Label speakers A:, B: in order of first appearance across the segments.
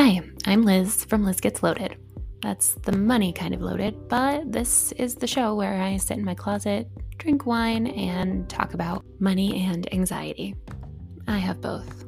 A: Hi, I'm Liz from Liz Gets Loaded. That's the money kind of loaded, but this is the show where I sit in my closet, drink wine, and talk about money and anxiety. I have both.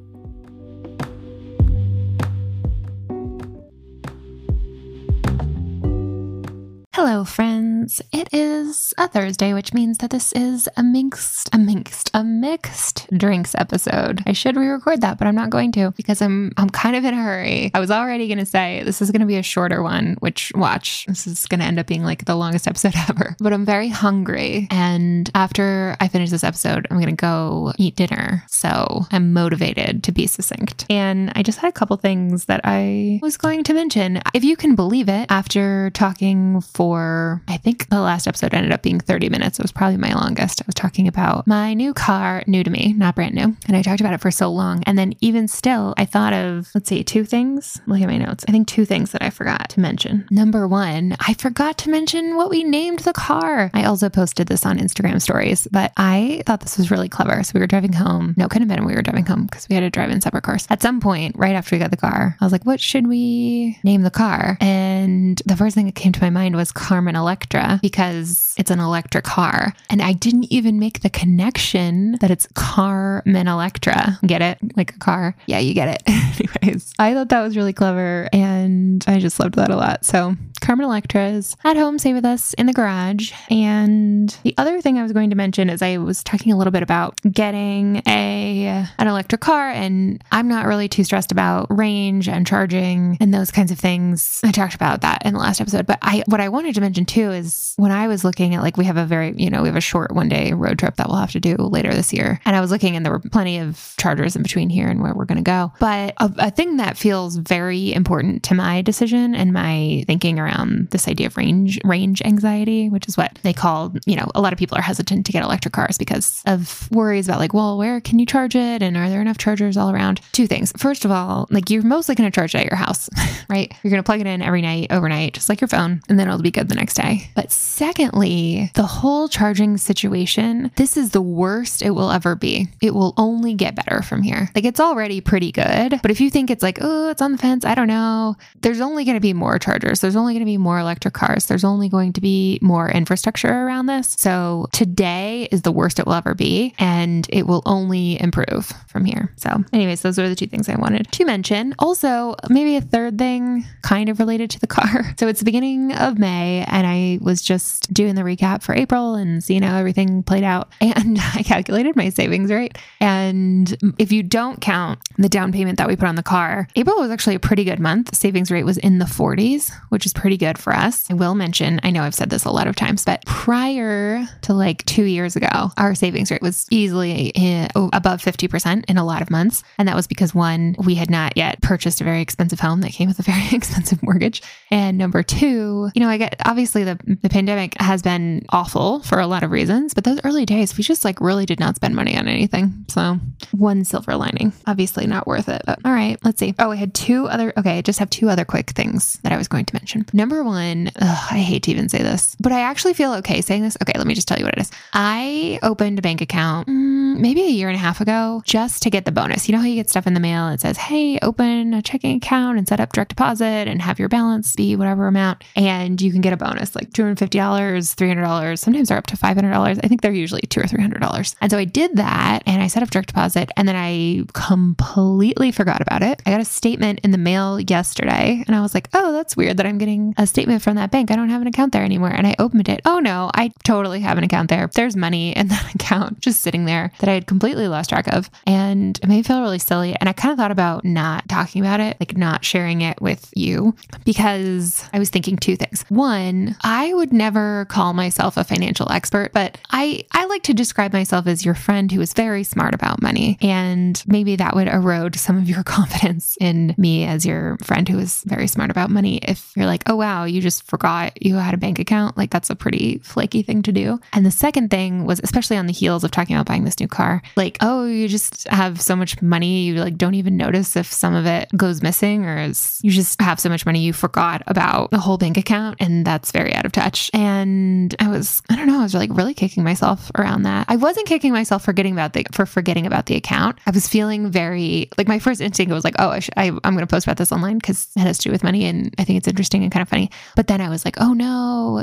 A: Hello, friends. It is a Thursday, which means that this is a mixed, a mixed, a mixed drinks episode. I should re-record that, but I'm not going to because I'm I'm kind of in a hurry. I was already going to say this is going to be a shorter one, which watch this is going to end up being like the longest episode ever. But I'm very hungry, and after I finish this episode, I'm going to go eat dinner. So I'm motivated to be succinct. And I just had a couple things that I was going to mention. If you can believe it, after talking for for, I think the last episode ended up being 30 minutes. It was probably my longest. I was talking about my new car, new to me, not brand new. And I talked about it for so long. And then even still, I thought of, let's see, two things. Look at my notes. I think two things that I forgot to mention. Number one, I forgot to mention what we named the car. I also posted this on Instagram stories, but I thought this was really clever. So we were driving home. No, it couldn't have been we were driving home because we had to drive in separate cars. At some point, right after we got the car, I was like, what should we name the car? And the first thing that came to my mind was Carmen Electra because it's an electric car. And I didn't even make the connection that it's Carmen Electra. Get it? Like a car. Yeah, you get it. Anyways, I thought that was really clever and I just loved that a lot. So Carmen Electra is at home, stay with us in the garage. And the other thing I was going to mention is I was talking a little bit about getting a an electric car and I'm not really too stressed about range and charging and those kinds of things. I talked about that in the last episode, but I what I wanted wanted to mention too is when I was looking at like we have a very, you know, we have a short one day road trip that we'll have to do later this year. And I was looking and there were plenty of chargers in between here and where we're going to go. But a, a thing that feels very important to my decision and my thinking around this idea of range range anxiety, which is what they call, you know, a lot of people are hesitant to get electric cars because of worries about like, well, where can you charge it and are there enough chargers all around? Two things. First of all, like you're mostly going to charge it at your house, right? You're going to plug it in every night overnight just like your phone and then it'll be good good the next day. But secondly, the whole charging situation, this is the worst it will ever be. It will only get better from here. Like it's already pretty good. But if you think it's like, oh, it's on the fence, I don't know, there's only going to be more chargers. There's only going to be more electric cars. There's only going to be more infrastructure around this. So today is the worst it will ever be. And it will only improve from here. So, anyways, those are the two things I wanted to mention. Also, maybe a third thing kind of related to the car. So it's the beginning of May and I was just doing the recap for April and seeing how everything played out. And I calculated my savings rate. And if you don't count the down payment that we put on the car, April was actually a pretty good month. Savings rate was in the 40s, which is pretty good for us. I will mention, I know I've said this a lot of times, but prior to like two years ago, our savings rate was easily eh, above 50% in a lot of months. And that was because one, we had not yet purchased a very expensive home that came with a very expensive mortgage. And number two, you know, I get obviously the, the pandemic has been awful for a lot of reasons, but those early days, we just like really did not spend money on anything. So one silver lining, obviously not worth it. But all right, let's see. Oh, I had two other, okay, I just have two other quick things that I was going to mention. Number one, ugh, I hate to even say this, but I actually feel okay saying this. Okay, let me just tell you what it is. I opened a bank account mm, maybe a year and a half ago just to get the bonus. You know how you get stuff in the mail? It says, hey, open a checking account and set up direct deposit and have your balance be whatever amount. And you can get a bonus like $250, $300. Sometimes they're up to $500. I think they're usually two or $300. And so I did that and I set up direct deposit and then I completely forgot about it. I got a statement in the mail yesterday and I was like, oh, that's weird that I'm getting a statement from that bank. I don't have an account there anymore. And I opened it. Oh no, I totally have an account there. There's money in that account just sitting there that I had completely lost track of. And it made me feel really silly. And I kind of thought about not talking about it, like not sharing it with you because I was thinking two things. One, one, I would never call myself a financial expert, but I, I like to describe myself as your friend who is very smart about money. And maybe that would erode some of your confidence in me as your friend who is very smart about money. If you're like, oh, wow, you just forgot you had a bank account. Like that's a pretty flaky thing to do. And the second thing was, especially on the heels of talking about buying this new car, like, oh, you just have so much money, you like don't even notice if some of it goes missing or is you just have so much money you forgot about the whole bank account. And that's very out of touch. And I was, I don't know, I was like really kicking myself around that. I wasn't kicking myself for getting about the for forgetting about the account. I was feeling very like my first instinct was like, oh, I should, I, I'm going to post about this online because it has to do with money and I think it's interesting and kind of funny. But then I was like, oh no,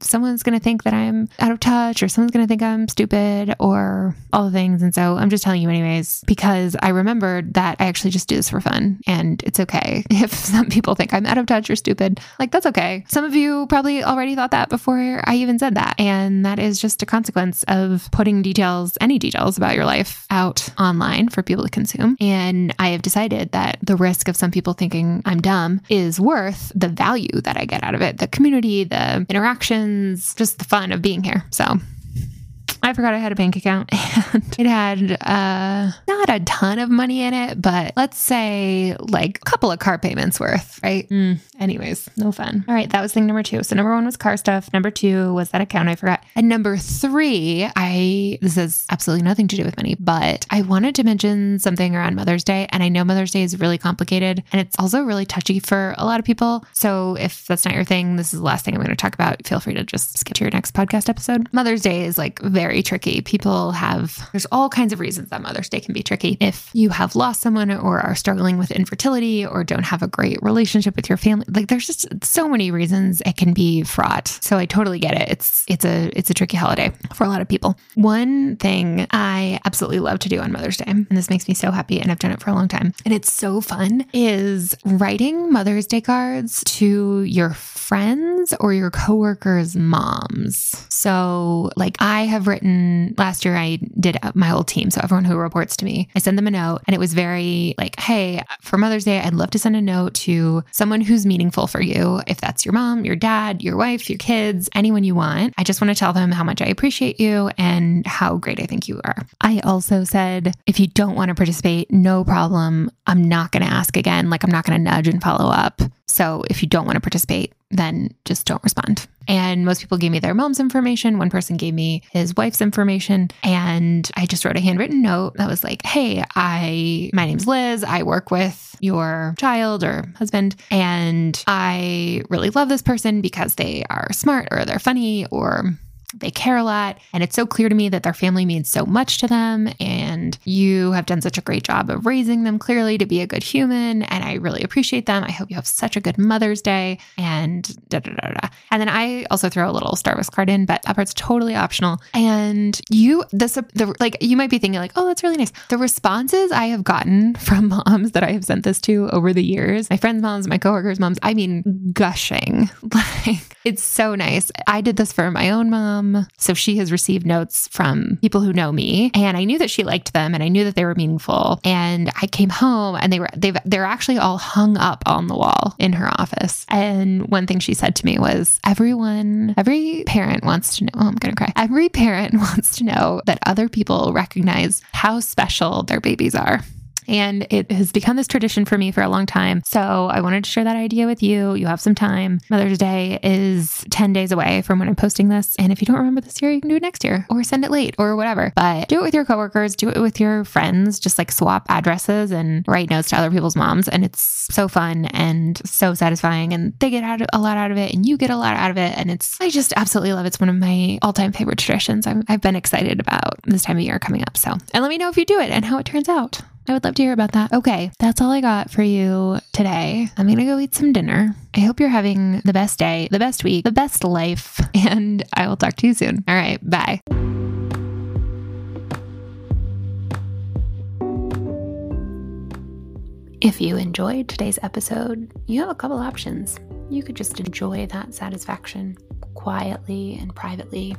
A: someone's going to think that I'm out of touch or someone's going to think I'm stupid or all the things. And so I'm just telling you anyways because I remembered that I actually just do this for fun and it's okay if some people think I'm out of touch or stupid. Like that's okay. Some of you probably already thought that before I even said that. And that is just a consequence of putting details, any details about your life out online for people to consume. And I have decided that the risk of some people thinking I'm dumb is worth the value that I get out of it the community, the interactions, just the fun of being here. So I forgot I had a bank account and it had uh, not a ton of money in it, but let's say like a couple of car payments worth, right? Mm. Anyways, no fun. All right, that was thing number two. So number one was car stuff. Number two was that account I forgot. And number three, I this has absolutely nothing to do with money, but I wanted to mention something around Mother's Day. And I know Mother's Day is really complicated and it's also really touchy for a lot of people. So if that's not your thing, this is the last thing I'm going to talk about. Feel free to just skip to your next podcast episode. Mother's Day is like very very tricky. People have, there's all kinds of reasons that Mother's Day can be tricky. If you have lost someone or are struggling with infertility or don't have a great relationship with your family, like there's just so many reasons it can be fraught. So I totally get it. It's, it's a, it's a tricky holiday for a lot of people. One thing I absolutely love to do on Mother's Day, and this makes me so happy, and I've done it for a long time, and it's so fun, is writing Mother's Day cards to your friends or your coworkers' moms. So, like, I have written written last year, I did my whole team. So everyone who reports to me, I send them a note and it was very like, Hey, for Mother's Day, I'd love to send a note to someone who's meaningful for you. If that's your mom, your dad, your wife, your kids, anyone you want. I just want to tell them how much I appreciate you and how great I think you are. I also said, if you don't want to participate, no problem. I'm not going to ask again. Like, I'm not going to nudge and follow up. So if you don't want to participate, then just don't respond. And most people gave me their mom's information. One person gave me his wife's information. And I just wrote a handwritten note that was like, Hey, I, my name's Liz. I work with your child or husband. And I really love this person because they are smart or they're funny or they care a lot. And it's so clear to me that their family means so much to them. And you have done such a great job of raising them clearly to be a good human. And I really appreciate them. I hope you have such a good Mother's Day. And da da da da. And then I also throw a little Starbucks card in, but that part's totally optional. And you, this, the, like, you might be thinking, like, oh, that's really nice. The responses I have gotten from moms that I have sent this to over the years, my friends' moms, my coworkers' moms, I mean, gushing. Like, it's so nice. I did this for my own mom so she has received notes from people who know me and I knew that she liked them and I knew that they were meaningful. And I came home and they were they they're actually all hung up on the wall in her office. And one thing she said to me was everyone every parent wants to know, oh, I'm to cry. Every parent wants to know that other people recognize how special their babies are. And it has become this tradition for me for a long time. So I wanted to share that idea with you. You have some time. Mother's Day is 10 days away from when I'm posting this. And if you don't remember this year, you can do it next year or send it late or whatever. But do it with your coworkers, do it with your friends, just like swap addresses and write notes to other people's moms. And it's so fun and so satisfying. And they get a lot out of it and you get a lot out of it. And it's, I just absolutely love it. It's one of my all time favorite traditions. i I've been excited about this time of year coming up. So, and let me know if you do it and how it turns out. I would love to hear about that. Okay, that's all I got for you today. I'm going to go eat some dinner. I hope you're having the best day, the best week, the best life, and I will talk to you soon. All right, bye. If you enjoyed today's episode, you have a couple options. You could just enjoy that satisfaction quietly and privately.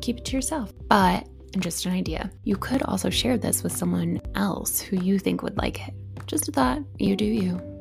A: Keep it to yourself. But and just an idea. You could also share this with someone else who you think would like it. Just a thought, you do you.